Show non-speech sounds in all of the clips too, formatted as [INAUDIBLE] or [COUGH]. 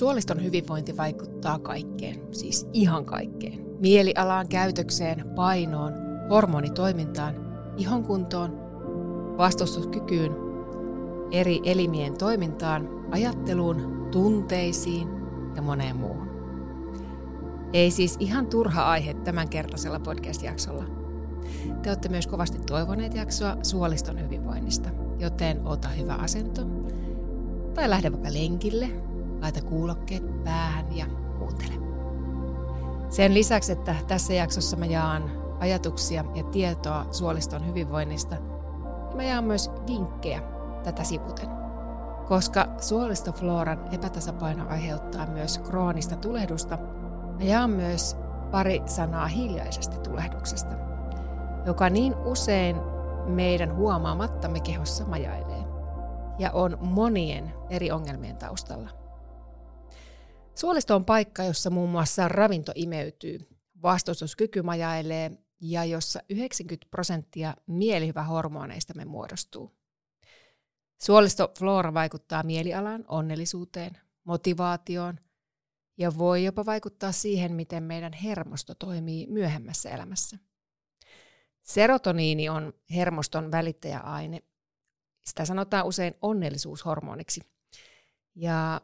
Suoliston hyvinvointi vaikuttaa kaikkeen, siis ihan kaikkeen. Mielialaan, käytökseen, painoon, hormonitoimintaan, ihonkuntoon, vastustuskykyyn, eri elimien toimintaan, ajatteluun, tunteisiin ja moneen muuhun. Ei siis ihan turha aihe tämänkertaisella podcast-jaksolla. Te olette myös kovasti toivoneet jaksoa suoliston hyvinvoinnista, joten ota hyvä asento tai lähde vaikka lenkille Laita kuulokkeet päähän ja kuuntele. Sen lisäksi, että tässä jaksossa mä jaan ajatuksia ja tietoa suoliston hyvinvoinnista, niin mä jaan myös vinkkejä tätä sivuten. Koska suolistofloran epätasapaino aiheuttaa myös kroonista tulehdusta, mä jaan myös pari sanaa hiljaisesta tulehduksesta, joka niin usein meidän huomaamattamme kehossa majailee ja on monien eri ongelmien taustalla. Suolisto on paikka, jossa muun muassa ravinto imeytyy, vastustuskyky majailee ja jossa 90 prosenttia mielihyvähormoneista me muodostuu. Suolistoflora vaikuttaa mielialaan, onnellisuuteen, motivaatioon ja voi jopa vaikuttaa siihen, miten meidän hermosto toimii myöhemmässä elämässä. Serotoniini on hermoston välittäjäaine. Sitä sanotaan usein onnellisuushormoniksi. Ja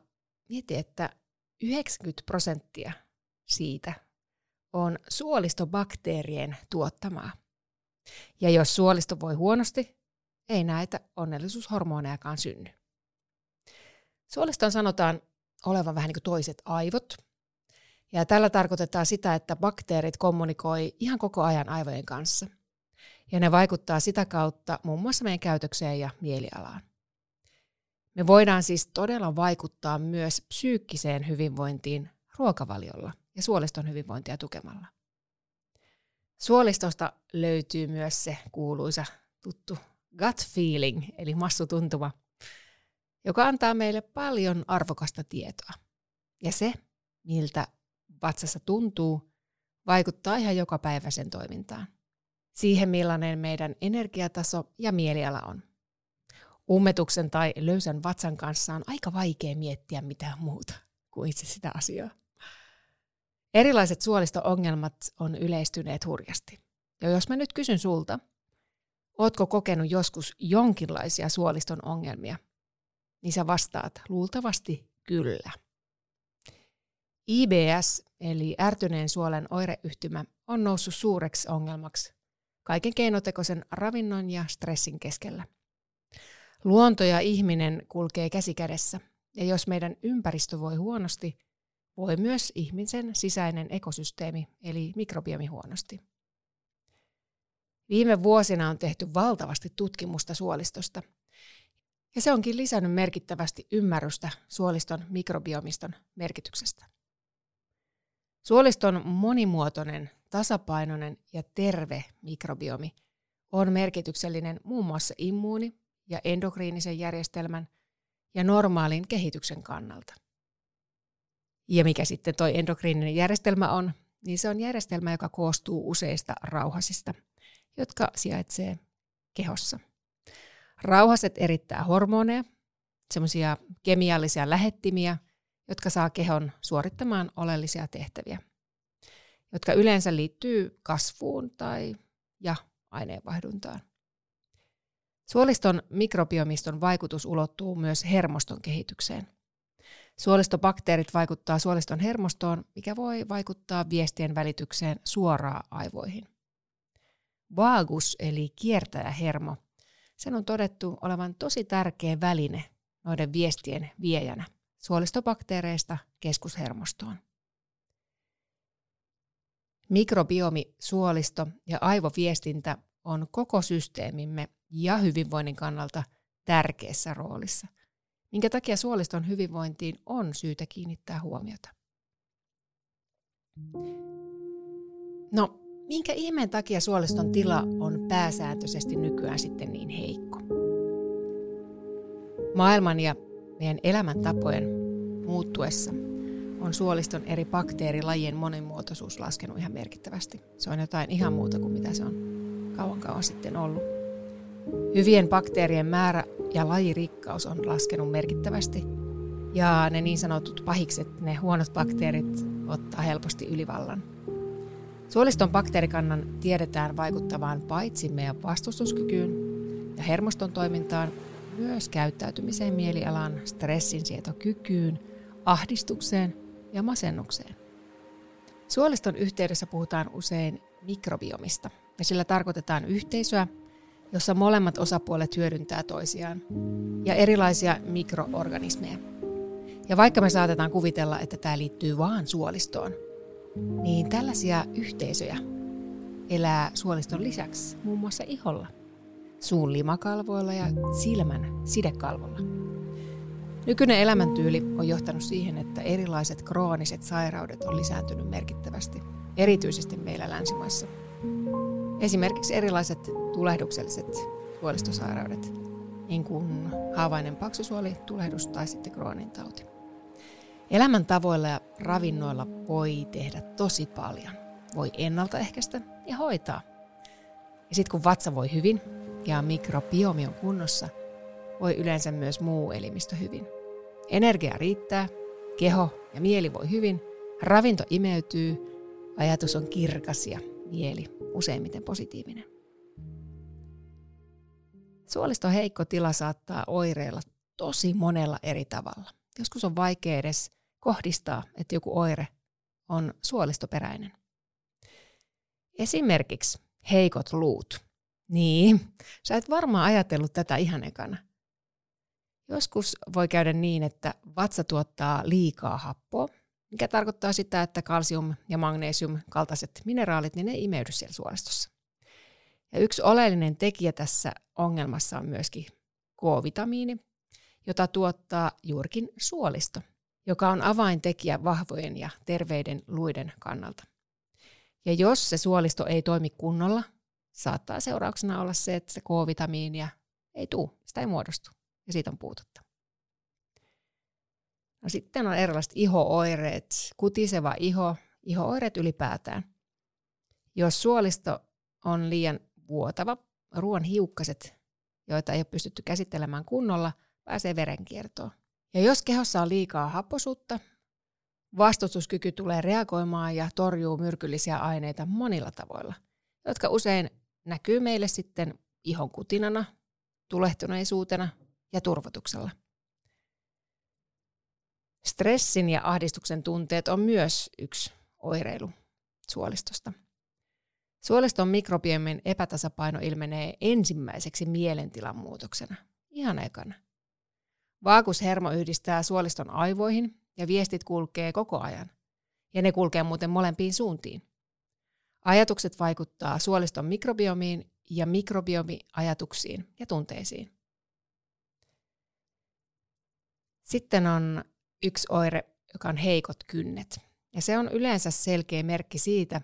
mieti, että 90 prosenttia siitä on suolistobakteerien tuottamaa. Ja jos suolisto voi huonosti, ei näitä onnellisuushormonejakaan synny. Suoliston sanotaan olevan vähän niin kuin toiset aivot. Ja tällä tarkoitetaan sitä, että bakteerit kommunikoi ihan koko ajan aivojen kanssa. Ja ne vaikuttaa sitä kautta muun muassa meidän käytökseen ja mielialaan. Me voidaan siis todella vaikuttaa myös psyykkiseen hyvinvointiin ruokavaliolla ja suoliston hyvinvointia tukemalla. Suolistosta löytyy myös se kuuluisa tuttu gut feeling, eli massutuntuma, joka antaa meille paljon arvokasta tietoa. Ja se, miltä vatsassa tuntuu, vaikuttaa ihan joka päiväisen toimintaan. Siihen, millainen meidän energiataso ja mieliala on. Ummetuksen tai löysän vatsan kanssa on aika vaikea miettiä mitään muuta kuin itse sitä asiaa. Erilaiset suolisto-ongelmat on yleistyneet hurjasti. Ja jos mä nyt kysyn sulta, ootko kokenut joskus jonkinlaisia suoliston ongelmia, niin sä vastaat luultavasti kyllä. IBS eli ärtyneen suolen oireyhtymä on noussut suureksi ongelmaksi kaiken keinotekoisen ravinnon ja stressin keskellä. Luonto ja ihminen kulkee käsi kädessä, ja jos meidän ympäristö voi huonosti, voi myös ihmisen sisäinen ekosysteemi eli mikrobiomi huonosti. Viime vuosina on tehty valtavasti tutkimusta suolistosta, ja se onkin lisännyt merkittävästi ymmärrystä suoliston mikrobiomiston merkityksestä. Suoliston monimuotoinen, tasapainoinen ja terve mikrobiomi on merkityksellinen muun muassa immuuni- ja endokriinisen järjestelmän ja normaalin kehityksen kannalta. Ja mikä sitten tuo endokriininen järjestelmä on, niin se on järjestelmä, joka koostuu useista rauhasista, jotka sijaitsee kehossa. Rauhaset erittää hormoneja, semmoisia kemiallisia lähettimiä, jotka saa kehon suorittamaan oleellisia tehtäviä, jotka yleensä liittyy kasvuun tai ja aineenvaihduntaan. Suoliston mikrobiomiston vaikutus ulottuu myös hermoston kehitykseen. Suolistobakteerit vaikuttaa suoliston hermostoon, mikä voi vaikuttaa viestien välitykseen suoraan aivoihin. Vagus eli kiertäjähermo, sen on todettu olevan tosi tärkeä väline noiden viestien viejänä suolistobakteereista keskushermostoon. Mikrobiomi, suolisto ja aivoviestintä on koko systeemimme ja hyvinvoinnin kannalta tärkeässä roolissa, minkä takia suoliston hyvinvointiin on syytä kiinnittää huomiota. No, minkä ihmeen takia suoliston tila on pääsääntöisesti nykyään sitten niin heikko? Maailman ja meidän elämäntapojen muuttuessa on suoliston eri bakteerilajien monimuotoisuus laskenut ihan merkittävästi. Se on jotain ihan muuta kuin mitä se on kauan kauan sitten ollut. Hyvien bakteerien määrä ja lajirikkaus on laskenut merkittävästi ja ne niin sanotut pahikset, ne huonot bakteerit, ottaa helposti ylivallan. Suoliston bakteerikannan tiedetään vaikuttavan paitsi meidän vastustuskykyyn ja hermoston toimintaan, myös käyttäytymiseen, mielialan, stressinsietokykyyn, ahdistukseen ja masennukseen. Suoliston yhteydessä puhutaan usein mikrobiomista, ja sillä tarkoitetaan yhteisöä, jossa molemmat osapuolet hyödyntää toisiaan, ja erilaisia mikroorganismeja. Ja vaikka me saatetaan kuvitella, että tämä liittyy vaan suolistoon, niin tällaisia yhteisöjä elää suoliston lisäksi muun muassa iholla, suun limakalvoilla ja silmän sidekalvolla. Nykyinen elämäntyyli on johtanut siihen, että erilaiset krooniset sairaudet on lisääntynyt merkittävästi, erityisesti meillä länsimaissa. Esimerkiksi erilaiset tulehdukselliset suolistosairaudet, niin kuin haavainen paksusuoli, tulehdus tai sitten Crohnin tauti. Elämäntavoilla ja ravinnoilla voi tehdä tosi paljon. Voi ennaltaehkäistä ja hoitaa. Ja sitten kun vatsa voi hyvin ja mikrobiomi on kunnossa, voi yleensä myös muu elimistö hyvin. Energia riittää, keho ja mieli voi hyvin, ravinto imeytyy, ajatus on kirkas ja mieli useimmiten positiivinen. Suoliston heikko tila saattaa oireilla tosi monella eri tavalla. Joskus on vaikea edes kohdistaa, että joku oire on suolistoperäinen. Esimerkiksi heikot luut. Niin, sä et varmaan ajatellut tätä ihan ekana. Joskus voi käydä niin, että vatsa tuottaa liikaa happoa, mikä tarkoittaa sitä, että kalsium ja magnesium kaltaiset mineraalit, niin ne imeydy siellä suolistossa. Ja yksi oleellinen tekijä tässä ongelmassa on myöskin K-vitamiini, jota tuottaa juurikin suolisto, joka on avaintekijä vahvojen ja terveiden luiden kannalta. Ja jos se suolisto ei toimi kunnolla, saattaa seurauksena olla se, että se K-vitamiinia ei tule, sitä ei muodostu ja siitä on puutetta. No sitten on erilaiset ihooireet, kutiseva iho, ihooireet ylipäätään. Jos suolisto on liian vuotava, ruoan hiukkaset, joita ei ole pystytty käsittelemään kunnolla, pääsee verenkiertoon. Ja jos kehossa on liikaa happosuutta, vastustuskyky tulee reagoimaan ja torjuu myrkyllisiä aineita monilla tavoilla, jotka usein näkyy meille sitten ihon kutinana, tulehtuneisuutena ja turvotuksella. Stressin ja ahdistuksen tunteet on myös yksi oireilu suolistosta. Suoliston mikrobiomin epätasapaino ilmenee ensimmäiseksi mielentilan muutoksena, ihan ekana. Vaakushermo yhdistää suoliston aivoihin ja viestit kulkee koko ajan. Ja ne kulkee muuten molempiin suuntiin. Ajatukset vaikuttaa suoliston mikrobiomiin ja mikrobiomi ajatuksiin ja tunteisiin. Sitten on yksi oire, joka on heikot kynnet. Ja se on yleensä selkeä merkki siitä,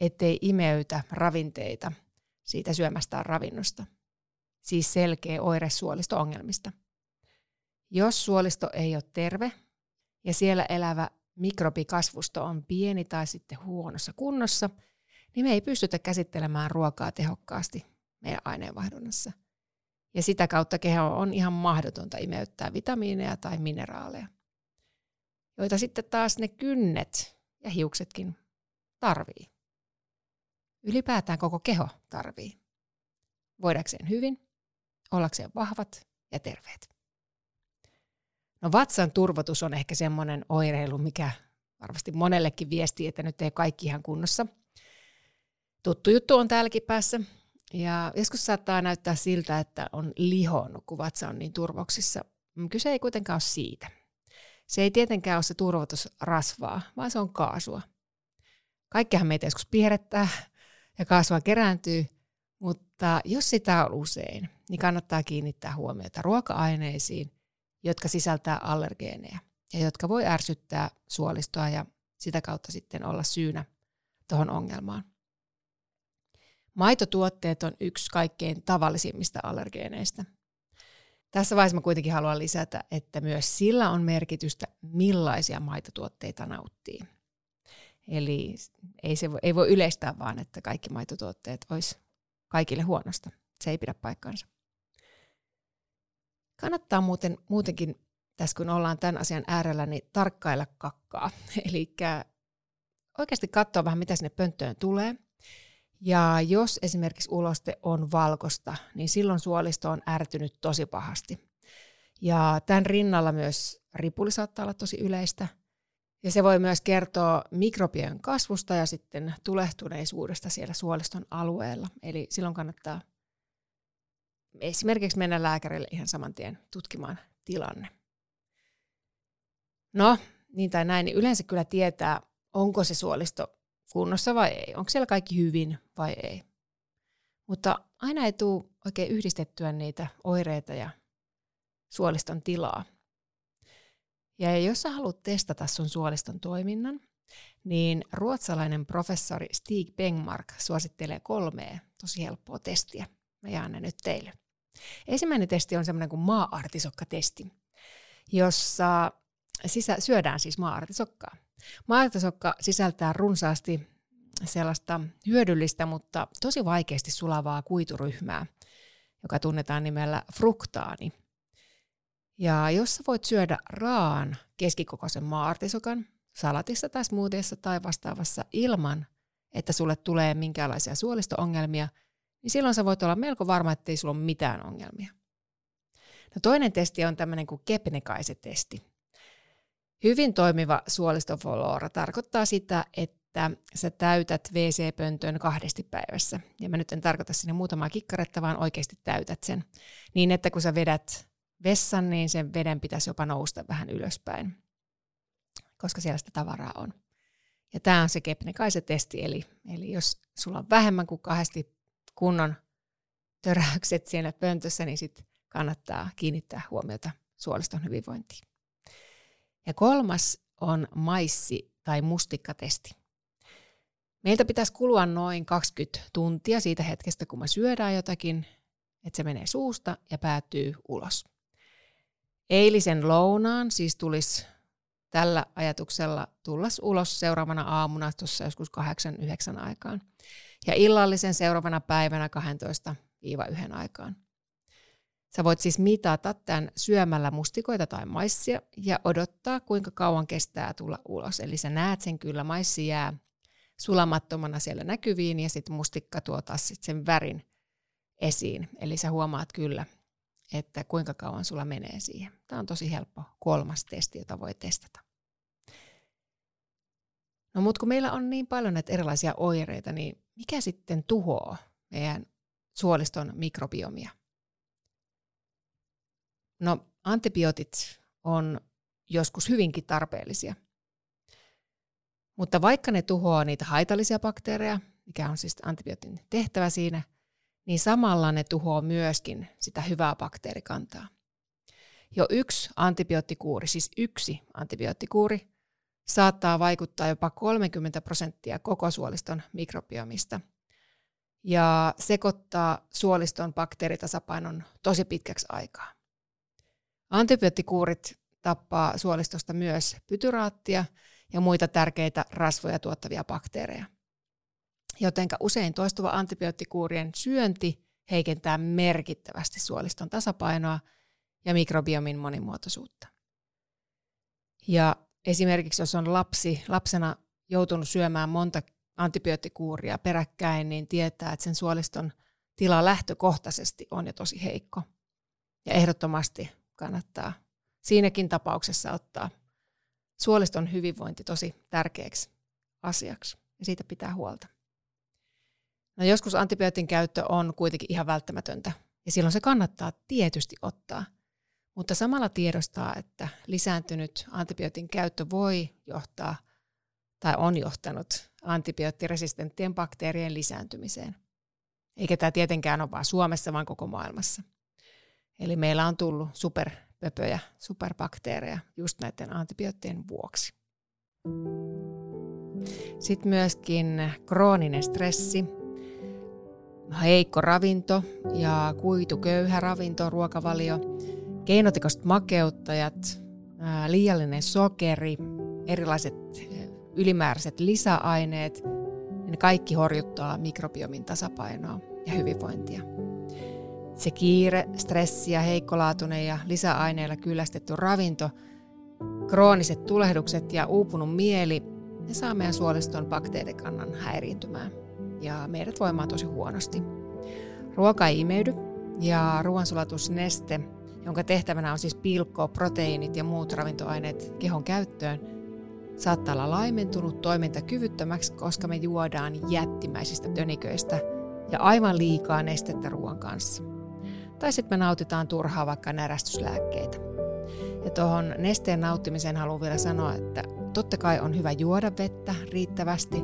ettei imeytä ravinteita siitä syömästään ravinnosta. Siis selkeä oire suolisto-ongelmista. Jos suolisto ei ole terve ja siellä elävä mikrobikasvusto on pieni tai sitten huonossa kunnossa, niin me ei pystytä käsittelemään ruokaa tehokkaasti meidän aineenvaihdunnassa – ja sitä kautta keho on ihan mahdotonta imeyttää vitamiineja tai mineraaleja, joita sitten taas ne kynnet ja hiuksetkin tarvii. Ylipäätään koko keho tarvii. Voidakseen hyvin, ollakseen vahvat ja terveet. No vatsan turvotus on ehkä semmoinen oireilu, mikä varmasti monellekin viesti, että nyt ei kaikki ihan kunnossa. Tuttu juttu on täälläkin päässä, ja joskus saattaa näyttää siltä, että on lihonnut, kun vatsa on niin turvoksissa. Kyse ei kuitenkaan ole siitä. Se ei tietenkään ole se turvotusrasvaa, vaan se on kaasua. Kaikkihan meitä joskus piirrettää ja kaasua kerääntyy, mutta jos sitä on usein, niin kannattaa kiinnittää huomiota ruoka-aineisiin, jotka sisältää allergeeneja ja jotka voi ärsyttää suolistoa ja sitä kautta sitten olla syynä tuohon ongelmaan. Maitotuotteet on yksi kaikkein tavallisimmista allergeeneistä. Tässä vaiheessa mä kuitenkin haluan lisätä, että myös sillä on merkitystä, millaisia maitotuotteita nauttii. Eli ei, se, ei voi yleistää vaan, että kaikki maitotuotteet olisi kaikille huonosta. Se ei pidä paikkaansa. Kannattaa muuten, muutenkin tässä kun ollaan tämän asian äärellä, niin tarkkailla kakkaa. [LAUGHS] Eli oikeasti katsoa vähän, mitä sinne pönttöön tulee. Ja jos esimerkiksi uloste on valkosta, niin silloin suolisto on ärtynyt tosi pahasti. Ja tämän rinnalla myös ripuli saattaa olla tosi yleistä. Ja se voi myös kertoa mikrobien kasvusta ja sitten tulehtuneisuudesta siellä suoliston alueella. Eli silloin kannattaa esimerkiksi mennä lääkärille ihan saman tien tutkimaan tilanne. No, niin tai näin, niin yleensä kyllä tietää, onko se suolisto kunnossa vai ei. Onko siellä kaikki hyvin vai ei. Mutta aina ei tule oikein yhdistettyä niitä oireita ja suoliston tilaa. Ja jos sä haluat testata sun suoliston toiminnan, niin ruotsalainen professori Stig Bengmark suosittelee kolmea tosi helppoa testiä. Mä jaan ne nyt teille. Ensimmäinen testi on semmoinen kuin maa-artisokka-testi, jossa sisä, syödään siis maa-artisokkaa. Maa-artisokka sisältää runsaasti sellaista hyödyllistä, mutta tosi vaikeasti sulavaa kuituryhmää, joka tunnetaan nimellä fruktaani. Ja jos sä voit syödä raan keskikokoisen maa-artisokan salatissa tai smoothieissa tai vastaavassa ilman, että sulle tulee minkäänlaisia suolisto-ongelmia, niin silloin sä voit olla melko varma, että ei sulla ole mitään ongelmia. No toinen testi on tämmöinen kuin Kepnekaise-testi. Hyvin toimiva suolistoflora tarkoittaa sitä, että sä täytät WC-pöntön kahdesti päivässä. Ja mä nyt en tarkoita sinne muutamaa kikkaretta, vaan oikeasti täytät sen. Niin, että kun sä vedät vessan, niin sen veden pitäisi jopa nousta vähän ylöspäin, koska siellä sitä tavaraa on. Ja tämä on se Kepnekaise-testi, eli, eli jos sulla on vähemmän kuin kahdesti kunnon töräykset siellä pöntössä, niin sitten kannattaa kiinnittää huomiota suoliston hyvinvointiin. Ja kolmas on maissi- tai mustikkatesti. Meiltä pitäisi kulua noin 20 tuntia siitä hetkestä, kun me syödään jotakin, että se menee suusta ja päätyy ulos. Eilisen lounaan siis tulisi tällä ajatuksella tulla ulos seuraavana aamuna tuossa joskus 8-9 aikaan. Ja illallisen seuraavana päivänä 12-1 aikaan. Sä voit siis mitata tämän syömällä mustikoita tai maissia ja odottaa, kuinka kauan kestää tulla ulos. Eli sä näet sen kyllä, maissi jää sulamattomana siellä näkyviin ja sitten mustikka tuo taas sit sen värin esiin. Eli sä huomaat kyllä, että kuinka kauan sulla menee siihen. Tämä on tosi helppo kolmas testi, jota voi testata. No mutta kun meillä on niin paljon näitä erilaisia oireita, niin mikä sitten tuhoaa meidän suoliston mikrobiomia? No antibiootit on joskus hyvinkin tarpeellisia. Mutta vaikka ne tuhoaa niitä haitallisia bakteereja, mikä on siis antibiootin tehtävä siinä, niin samalla ne tuhoaa myöskin sitä hyvää bakteerikantaa. Jo yksi antibioottikuuri, siis yksi antibioottikuuri, saattaa vaikuttaa jopa 30 prosenttia koko suoliston mikrobiomista ja sekoittaa suoliston bakteeritasapainon tosi pitkäksi aikaa. Antibioottikuurit tappaa suolistosta myös pytyraattia ja muita tärkeitä rasvoja tuottavia bakteereja. Jotenka usein toistuva antibioottikuurien syönti heikentää merkittävästi suoliston tasapainoa ja mikrobiomin monimuotoisuutta. Ja esimerkiksi jos on lapsi, lapsena joutunut syömään monta antibioottikuuria peräkkäin, niin tietää, että sen suoliston tila lähtökohtaisesti on jo tosi heikko. Ja ehdottomasti kannattaa siinäkin tapauksessa ottaa suoliston hyvinvointi tosi tärkeäksi asiaksi ja siitä pitää huolta. No joskus antibiootin käyttö on kuitenkin ihan välttämätöntä ja silloin se kannattaa tietysti ottaa, mutta samalla tiedostaa, että lisääntynyt antibiootin käyttö voi johtaa tai on johtanut antibioottiresistenttien bakteerien lisääntymiseen. Eikä tämä tietenkään ole vain Suomessa, vaan koko maailmassa. Eli meillä on tullut superpöpöjä, superbakteereja just näiden antibioottien vuoksi. Sitten myöskin krooninen stressi, heikko ravinto ja kuituköyhä ravinto, ruokavalio, keinotekoiset makeuttajat, liiallinen sokeri, erilaiset ylimääräiset lisäaineet, ne kaikki horjuttaa mikrobiomin tasapainoa ja hyvinvointia. Se kiire, stressi ja heikkolaatuinen ja lisäaineilla kyllästetty ravinto, krooniset tulehdukset ja uupunut mieli, ne saa meidän suoliston bakteerikannan häiriintymään ja meidät voimaan tosi huonosti. Ruoka ei imeydy ja ruoansulatusneste, jonka tehtävänä on siis pilkkoa proteiinit ja muut ravintoaineet kehon käyttöön, saattaa olla laimentunut toimintakyvyttömäksi, koska me juodaan jättimäisistä töniköistä ja aivan liikaa nestettä ruoan kanssa. Tai sitten me nautitaan turhaa vaikka närästyslääkkeitä. Ja tuohon nesteen nauttimiseen haluan vielä sanoa, että totta kai on hyvä juoda vettä riittävästi,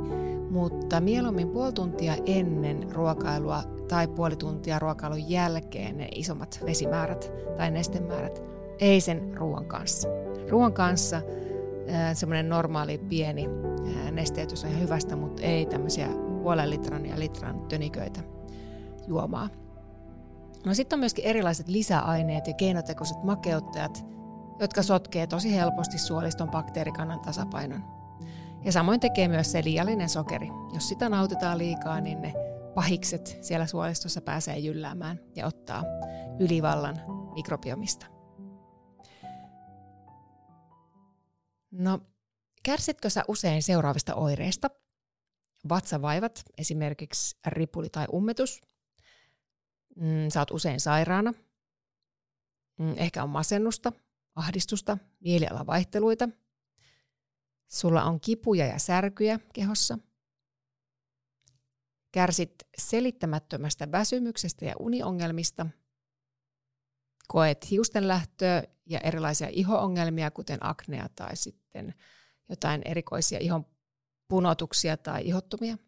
mutta mieluummin puoli tuntia ennen ruokailua tai puoli tuntia ruokailun jälkeen ne isommat vesimäärät tai nestemäärät, ei sen ruoan kanssa. Ruoan kanssa semmoinen normaali pieni nesteytys on ihan hyvästä, mutta ei tämmöisiä puolen litran ja litran töniköitä juomaa. No sitten on myöskin erilaiset lisäaineet ja keinotekoiset makeuttajat, jotka sotkee tosi helposti suoliston bakteerikannan tasapainon. Ja samoin tekee myös se liiallinen sokeri. Jos sitä nautitaan liikaa, niin ne pahikset siellä suolistossa pääsee jylläämään ja ottaa ylivallan mikrobiomista. No, kärsitkö sä usein seuraavista oireista? Vatsavaivat, esimerkiksi ripuli tai ummetus. Mm, sä oot usein sairaana. Mm, ehkä on masennusta, ahdistusta, mielialavaihteluita. Sulla on kipuja ja särkyjä kehossa. Kärsit selittämättömästä väsymyksestä ja uniongelmista. Koet hiustenlähtöä ja erilaisia ihoongelmia, kuten aknea tai sitten jotain erikoisia ihon punotuksia tai ihottumia.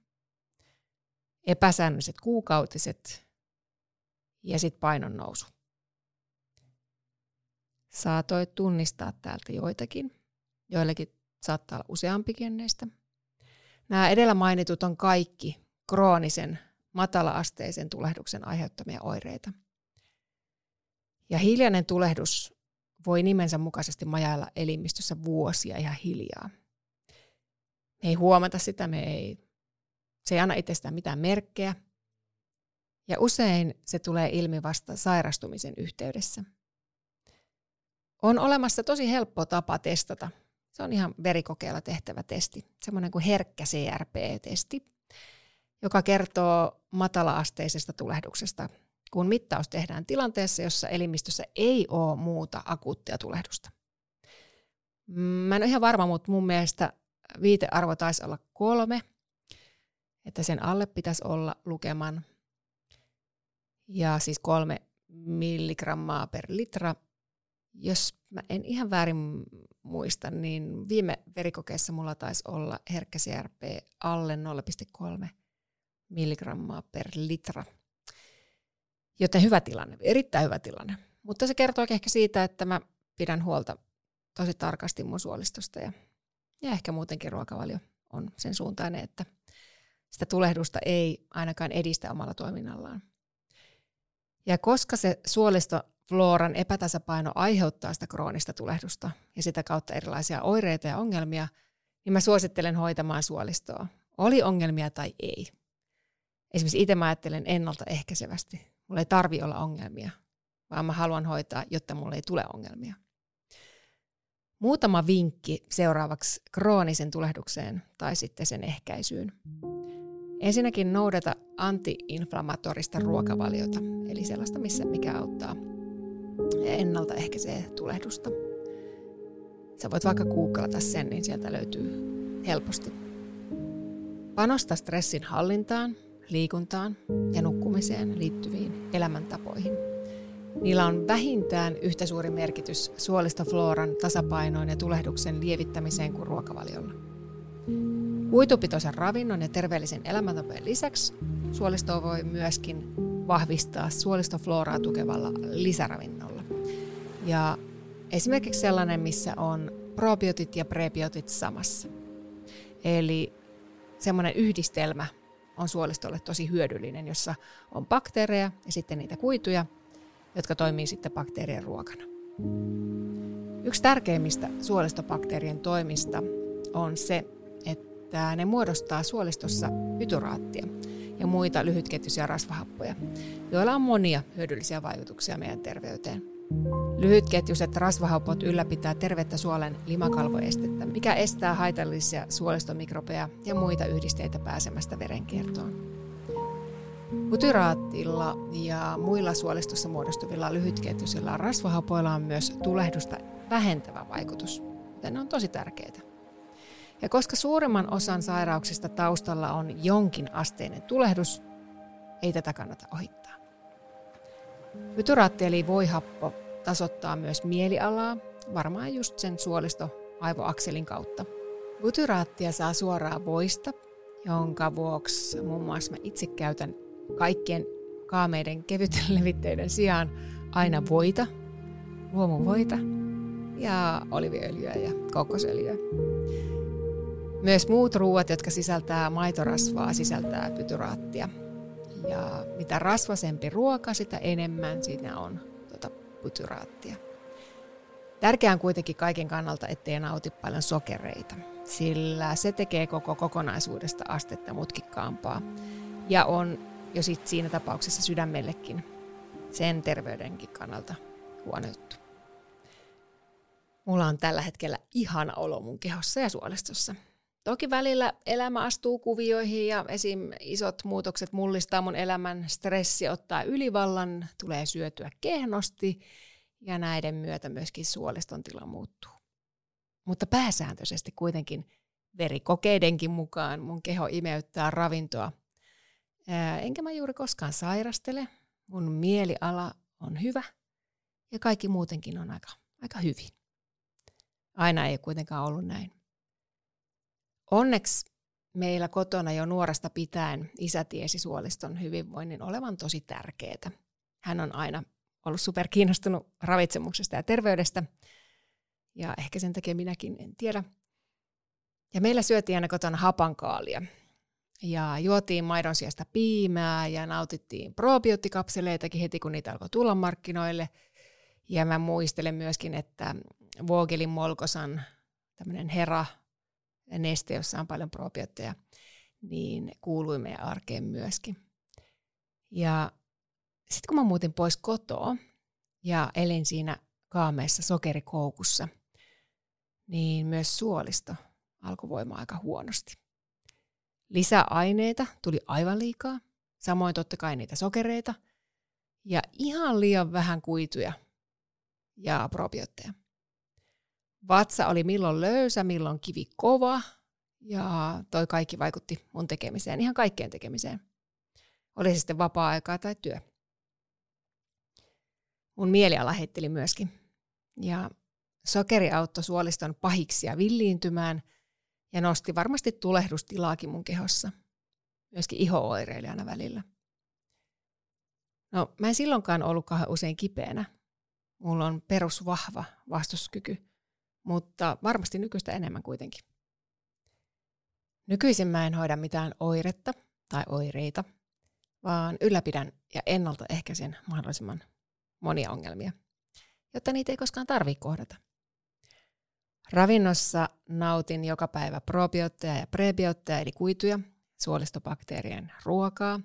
Epäsäännölliset kuukautiset ja sitten painon nousu. Saatoit tunnistaa täältä joitakin. Joillekin saattaa olla useampikin näistä. Nämä edellä mainitut on kaikki kroonisen, matala-asteisen tulehduksen aiheuttamia oireita. Ja hiljainen tulehdus voi nimensä mukaisesti majailla elimistössä vuosia ihan hiljaa. Me ei huomata sitä, me ei, se ei anna itsestään mitään merkkejä. Ja usein se tulee ilmi vasta sairastumisen yhteydessä. On olemassa tosi helppo tapa testata. Se on ihan verikokeella tehtävä testi, semmoinen kuin herkkä CRP-testi, joka kertoo matala-asteisesta tulehduksesta, kun mittaus tehdään tilanteessa, jossa elimistössä ei ole muuta akuuttia tulehdusta. Mä en ole ihan varma, mutta mun mielestä viitearvo taisi olla kolme, että sen alle pitäisi olla lukeman. Ja siis kolme milligrammaa per litra jos mä en ihan väärin muista, niin viime verikokeessa mulla taisi olla herkkä CRP alle 0,3 milligrammaa per litra. Joten hyvä tilanne, erittäin hyvä tilanne. Mutta se kertoo ehkä siitä, että mä pidän huolta tosi tarkasti mun suolistosta ja, ja ehkä muutenkin ruokavalio on sen suuntainen, että sitä tulehdusta ei ainakaan edistä omalla toiminnallaan. Ja koska se suolisto floran epätasapaino aiheuttaa sitä kroonista tulehdusta ja sitä kautta erilaisia oireita ja ongelmia, niin mä suosittelen hoitamaan suolistoa. Oli ongelmia tai ei. Esimerkiksi itse mä ajattelen ennaltaehkäisevästi. Mulla ei tarvi olla ongelmia, vaan mä haluan hoitaa, jotta mulla ei tule ongelmia. Muutama vinkki seuraavaksi kroonisen tulehdukseen tai sitten sen ehkäisyyn. Ensinnäkin noudata antiinflammatorista ruokavaliota, eli sellaista, missä, mikä auttaa ennaltaehkäisee tulehdusta. Sä voit vaikka googlata sen, niin sieltä löytyy helposti. Panosta stressin hallintaan, liikuntaan ja nukkumiseen liittyviin elämäntapoihin. Niillä on vähintään yhtä suuri merkitys suolistofloran tasapainoon ja tulehduksen lievittämiseen kuin ruokavaliolla. Kuitupitoisen ravinnon ja terveellisen elämäntapojen lisäksi suolistoa voi myöskin vahvistaa suolistofloraa tukevalla lisäravinnolla. Ja esimerkiksi sellainen, missä on probiotit ja prebiotit samassa. Eli semmoinen yhdistelmä on suolistolle tosi hyödyllinen, jossa on bakteereja ja sitten niitä kuituja, jotka toimii sitten bakteerien ruokana. Yksi tärkeimmistä suolistobakteerien toimista on se, että ne muodostaa suolistossa pyturaattia, ja muita lyhytketjuisia rasvahappoja, joilla on monia hyödyllisiä vaikutuksia meidän terveyteen. Lyhytketjuiset rasvahapot ylläpitää tervettä suolen limakalvoestettä, mikä estää haitallisia suolistomikrobeja ja muita yhdisteitä pääsemästä verenkiertoon. Butyraattilla ja muilla suolistossa muodostuvilla lyhytketjuisilla rasvahapoilla on myös tulehdusta vähentävä vaikutus, joten ne on tosi tärkeitä. Ja koska suurimman osan sairauksista taustalla on jonkin asteinen tulehdus, ei tätä kannata ohittaa. Butyraatti eli voihappo tasoittaa myös mielialaa, varmaan just sen suolisto-aivoakselin kautta. Butyraattia saa suoraan voista, jonka vuoksi muun muassa mä itse käytän kaikkien kaameiden kevyten [LAUGHS] levitteiden sijaan aina voita, luomuvoita ja oliviöljyä ja kokosöljyä. Myös muut ruuat, jotka sisältää maitorasvaa, sisältää pytyraattia. Ja mitä rasvasempi ruoka, sitä enemmän siinä on tuota pytyraattia. Tärkeää on kuitenkin kaiken kannalta, ettei nauti paljon sokereita, sillä se tekee koko kokonaisuudesta astetta mutkikkaampaa ja on jo sit siinä tapauksessa sydämellekin sen terveydenkin kannalta huono juttu. Mulla on tällä hetkellä ihana olo mun kehossa ja suolistossa. Toki välillä elämä astuu kuvioihin ja esim. isot muutokset mullistaa mun elämän, stressi ottaa ylivallan, tulee syötyä kehnosti ja näiden myötä myöskin suoliston tila muuttuu. Mutta pääsääntöisesti kuitenkin verikokeidenkin mukaan mun keho imeyttää ravintoa – Enkä mä juuri koskaan sairastele. Mun mieliala on hyvä ja kaikki muutenkin on aika, aika hyvin. Aina ei kuitenkaan ollut näin. Onneksi meillä kotona jo nuoresta pitäen isä tiesi suoliston hyvinvoinnin olevan tosi tärkeää. Hän on aina ollut super kiinnostunut ravitsemuksesta ja terveydestä. Ja ehkä sen takia minäkin en tiedä. Ja meillä syötiin aina kotona hapankaalia, ja juotiin maidon sijasta piimää ja nautittiin probiootikapseleitakin heti, kun niitä alkoi tulla markkinoille. Ja mä muistelen myöskin, että Vogelin Molkosan tämmöinen hera neste, jossa on paljon probiootteja, niin kuului meidän arkeen myöskin. Ja sitten kun mä muutin pois kotoa ja elin siinä kaameessa sokerikoukussa, niin myös suolisto alkoi voimaan aika huonosti. Lisäaineita tuli aivan liikaa, samoin totta kai niitä sokereita ja ihan liian vähän kuituja ja probiootteja. Vatsa oli milloin löysä, milloin kivi kova ja toi kaikki vaikutti mun tekemiseen, ihan kaikkeen tekemiseen. Oli se sitten vapaa-aikaa tai työ. Mun mieliala heitteli myöskin. Ja sokeri auttoi suoliston pahiksia villiintymään – ja nosti varmasti tulehdustilaakin mun kehossa. Myöskin iho-oireilijana välillä. No, mä en silloinkaan ollut kauhean usein kipeänä. Mulla on perusvahva vastuskyky, mutta varmasti nykyistä enemmän kuitenkin. Nykyisin mä en hoida mitään oiretta tai oireita, vaan ylläpidän ja ennaltaehkäisen mahdollisimman monia ongelmia, jotta niitä ei koskaan tarvitse kohdata. Ravinnossa nautin joka päivä probiootteja ja prebiootteja eli kuituja, suolistobakteerien ruokaa.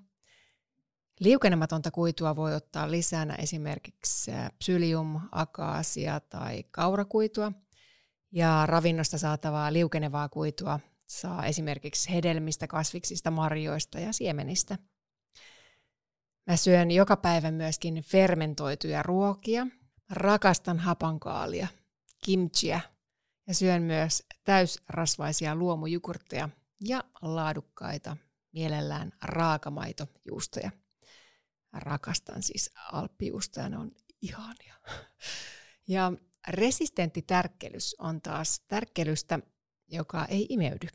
Liukenematonta kuitua voi ottaa lisänä esimerkiksi psyllium, akaasia tai kaurakuitua. Ja ravinnosta saatavaa liukenevaa kuitua saa esimerkiksi hedelmistä, kasviksista, marjoista ja siemenistä. Mä syön joka päivä myöskin fermentoituja ruokia. Rakastan hapankaalia, kimchiä ja syön myös täysrasvaisia luomujukurtteja ja laadukkaita, mielellään raakamaitojuustoja. Rakastan siis alppijuustoja, ne on ihania. [LAUGHS] Ja resistentti tärkkelys on taas tärkkelystä, joka ei imeydy.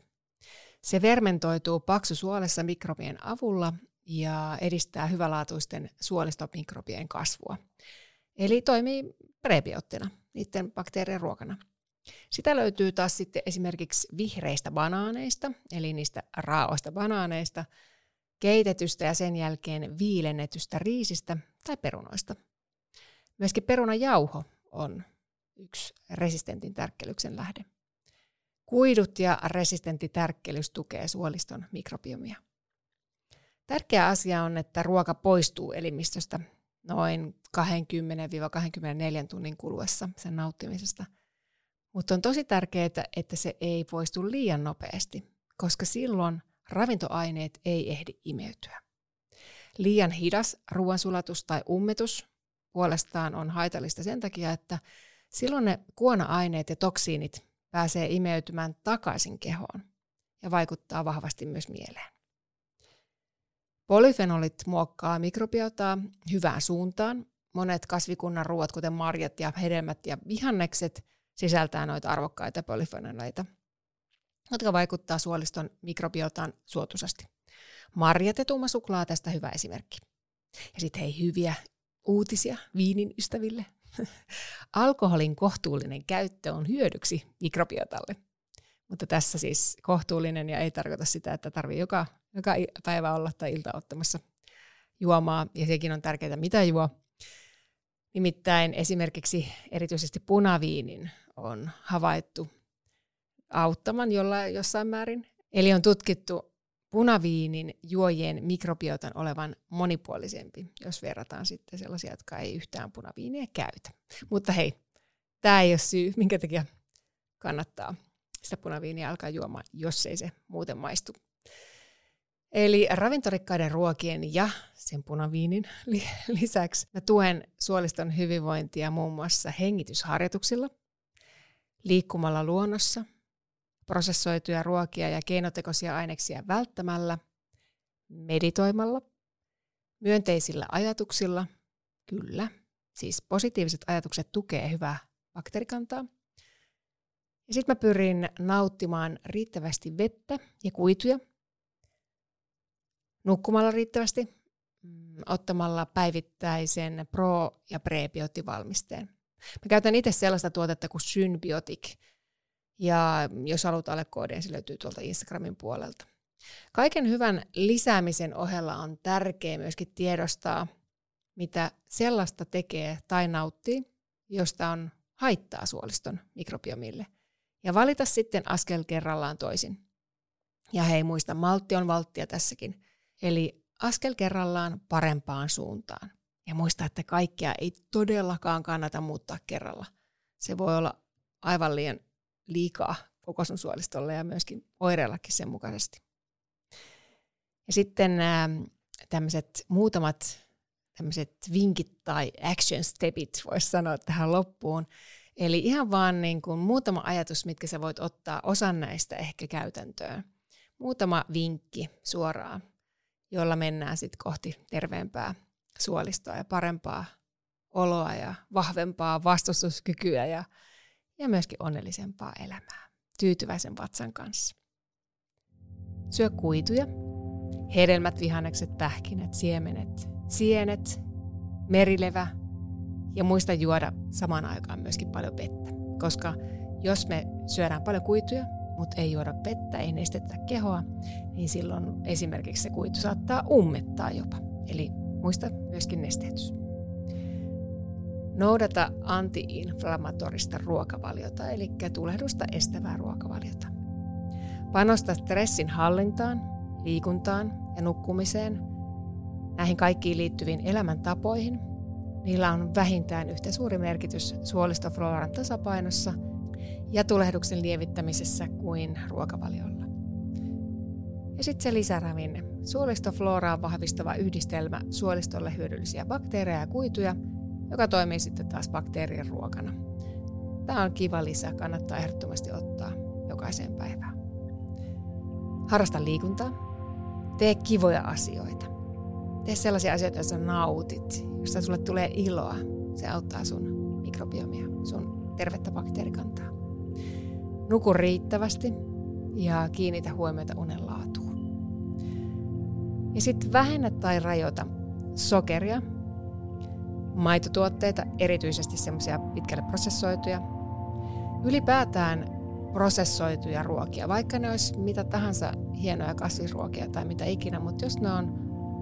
Se fermentoituu paksusuolessa mikrobien avulla ja edistää hyvälaatuisten suolistomikrobien kasvua. Eli toimii prebioottina, niiden bakteerien ruokana. Sitä löytyy taas sitten esimerkiksi vihreistä banaaneista, eli niistä raaoista banaaneista, keitetystä ja sen jälkeen viilennetystä riisistä tai perunoista. Myöskin perunajauho on yksi resistentin tärkkelyksen lähde. Kuidut ja resistentti tärkkelys tukee suoliston mikrobiomia. Tärkeä asia on, että ruoka poistuu elimistöstä noin 20-24 tunnin kuluessa sen nauttimisesta. Mutta on tosi tärkeää, että se ei poistu liian nopeasti, koska silloin ravintoaineet ei ehdi imeytyä. Liian hidas ruoansulatus tai ummetus puolestaan on haitallista sen takia, että silloin ne kuona-aineet ja toksiinit pääsee imeytymään takaisin kehoon ja vaikuttaa vahvasti myös mieleen. Polyfenolit muokkaa mikrobiotaa hyvään suuntaan. Monet kasvikunnan ruoat, kuten marjat ja hedelmät ja vihannekset, sisältää noita arvokkaita polyfenoleita, jotka vaikuttaa suoliston mikrobiotaan suotuisasti. Marjat ja tuuma suklaa tästä hyvä esimerkki. Ja sitten hei, hyviä uutisia viinin ystäville. [LAUGHS] Alkoholin kohtuullinen käyttö on hyödyksi mikrobiotalle. Mutta tässä siis kohtuullinen ja ei tarkoita sitä, että tarvii joka, joka päivä olla tai ilta ottamassa juomaa. Ja sekin on tärkeää, mitä juo. Nimittäin esimerkiksi erityisesti punaviinin on havaittu auttaman jollain, jossain määrin. Eli on tutkittu punaviinin juojien mikrobiotan olevan monipuolisempi, jos verrataan sitten sellaisia, jotka ei yhtään punaviiniä käytä. Mutta hei, tämä ei ole syy, minkä takia kannattaa sitä punaviiniä alkaa juomaan, jos ei se muuten maistu. Eli ravintorikkaiden ruokien ja sen punaviinin [LAUGHS] lisäksi mä tuen suoliston hyvinvointia muun muassa hengitysharjoituksilla, liikkumalla luonnossa – prosessoituja ruokia ja keinotekoisia aineksia välttämällä, meditoimalla, myönteisillä ajatuksilla, kyllä, siis positiiviset ajatukset tukee hyvää bakteerikantaa. Ja sitten mä pyrin nauttimaan riittävästi vettä ja kuituja, nukkumalla riittävästi, mm, ottamalla päivittäisen pro- ja prebioottivalmisteen. Mä käytän itse sellaista tuotetta kuin Symbiotic – ja jos haluat alle koodin, se löytyy tuolta Instagramin puolelta. Kaiken hyvän lisäämisen ohella on tärkeää myöskin tiedostaa, mitä sellaista tekee tai nauttii, josta on haittaa suoliston mikrobiomille. Ja valita sitten askel kerrallaan toisin. Ja hei, muista, maltti on valttia tässäkin. Eli askel kerrallaan parempaan suuntaan. Ja muista, että kaikkea ei todellakaan kannata muuttaa kerralla. Se voi olla aivan liian liikaa koko sun suolistolle ja myöskin oireillakin sen mukaisesti. Ja sitten ähm, tämmöiset muutamat tämmöiset vinkit tai action stepit voisi sanoa tähän loppuun. Eli ihan vaan niin kuin muutama ajatus, mitkä sä voit ottaa osan näistä ehkä käytäntöön. Muutama vinkki suoraan, jolla mennään sitten kohti terveempää suolistoa ja parempaa oloa ja vahvempaa vastustuskykyä ja ja myöskin onnellisempaa elämää tyytyväisen vatsan kanssa. Syö kuituja, hedelmät, vihannekset, pähkinät, siemenet, sienet, merilevä ja muista juoda samaan aikaan myöskin paljon vettä. Koska jos me syödään paljon kuituja, mutta ei juoda vettä, ei nestetä kehoa, niin silloin esimerkiksi se kuitu saattaa ummettaa jopa. Eli muista myöskin nesteytys. Noudata antiinflammatorista ruokavaliota, eli tulehdusta estävää ruokavaliota. Panosta stressin hallintaan, liikuntaan ja nukkumiseen, näihin kaikkiin liittyviin elämäntapoihin. Niillä on vähintään yhtä suuri merkitys suolistofloran tasapainossa ja tulehduksen lievittämisessä kuin ruokavaliolla. Ja sitten se lisäravinne. Suolistofloraa vahvistava yhdistelmä suolistolle hyödyllisiä bakteereja ja kuituja – joka toimii sitten taas bakteerien ruokana. Tämä on kiva lisä, kannattaa ehdottomasti ottaa jokaiseen päivään. Harrasta liikuntaa, tee kivoja asioita. Tee sellaisia asioita, joissa nautit, joista sulle tulee iloa. Se auttaa sun mikrobiomia, sun tervettä bakteerikantaa. Nuku riittävästi ja kiinnitä huomiota unen laatuun. Ja sitten vähennä tai rajoita sokeria maitotuotteita, erityisesti semmoisia pitkälle prosessoituja. Ylipäätään prosessoituja ruokia, vaikka ne olisi mitä tahansa hienoja kasvisruokia tai mitä ikinä, mutta jos ne on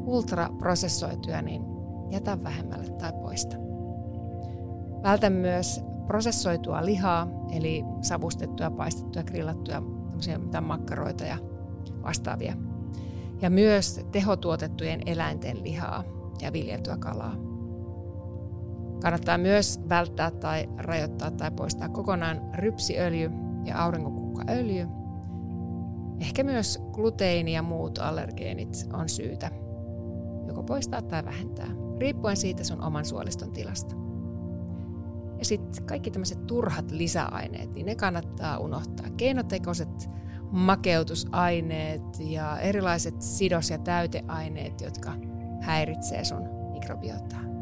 ultraprosessoituja, niin jätä vähemmälle tai poista. Vältä myös prosessoitua lihaa, eli savustettuja, paistettuja, grillattuja, tämmöisiä makkaroita ja vastaavia. ja myös tehotuotettujen eläinten lihaa ja viljeltyä kalaa. Kannattaa myös välttää tai rajoittaa tai poistaa kokonaan rypsiöljy ja aurinkonkukkaöljy. Ehkä myös gluteini ja muut allergeenit on syytä joko poistaa tai vähentää, riippuen siitä sun oman suoliston tilasta. Ja sitten kaikki tämmöiset turhat lisäaineet, niin ne kannattaa unohtaa. Keinotekoiset makeutusaineet ja erilaiset sidos- ja täyteaineet, jotka häiritsee sun mikrobiotaa.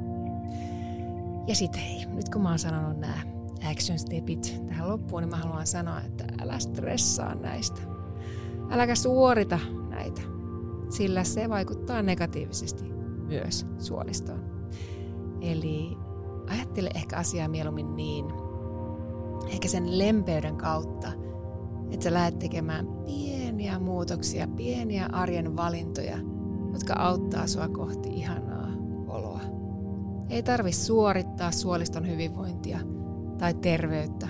Ja sitten hei, nyt kun mä oon sanonut nämä action stepit tähän loppuun, niin mä haluan sanoa, että älä stressaa näistä. Äläkä suorita näitä, sillä se vaikuttaa negatiivisesti myös suolistoon. Eli ajattele ehkä asiaa mieluummin niin, ehkä sen lempeyden kautta, että sä lähdet tekemään pieniä muutoksia, pieniä arjen valintoja, jotka auttaa sua kohti ihanaa oloa. Ei tarvi suorittaa suoliston hyvinvointia tai terveyttä,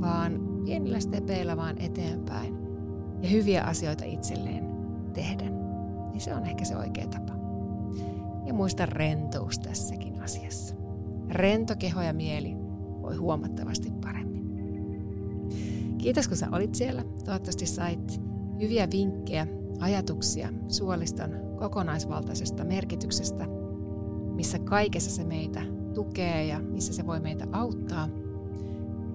vaan pienillä stepeillä vaan eteenpäin ja hyviä asioita itselleen tehden. Niin se on ehkä se oikea tapa. Ja muista rentous tässäkin asiassa. Rento keho ja mieli voi huomattavasti paremmin. Kiitos kun sä olit siellä. Toivottavasti sait hyviä vinkkejä, ajatuksia suoliston kokonaisvaltaisesta merkityksestä, missä kaikessa se meitä tukee ja missä se voi meitä auttaa.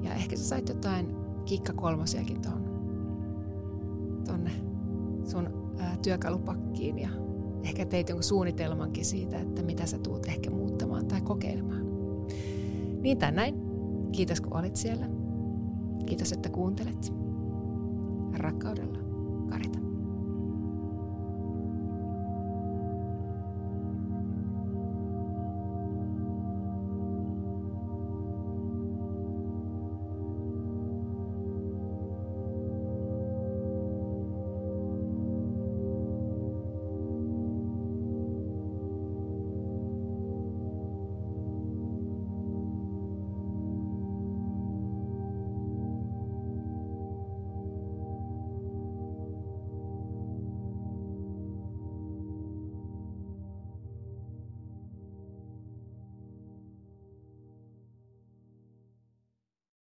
Ja ehkä sä sait jotain kikkakolmosiakin tuon tonne sun ää, työkalupakkiin ja ehkä teit jonkun suunnitelmankin siitä, että mitä sä tuut ehkä muuttamaan tai kokeilemaan. Niin tai näin. Kiitos kun olit siellä. Kiitos, että kuuntelet. Rakkaudella, Karita.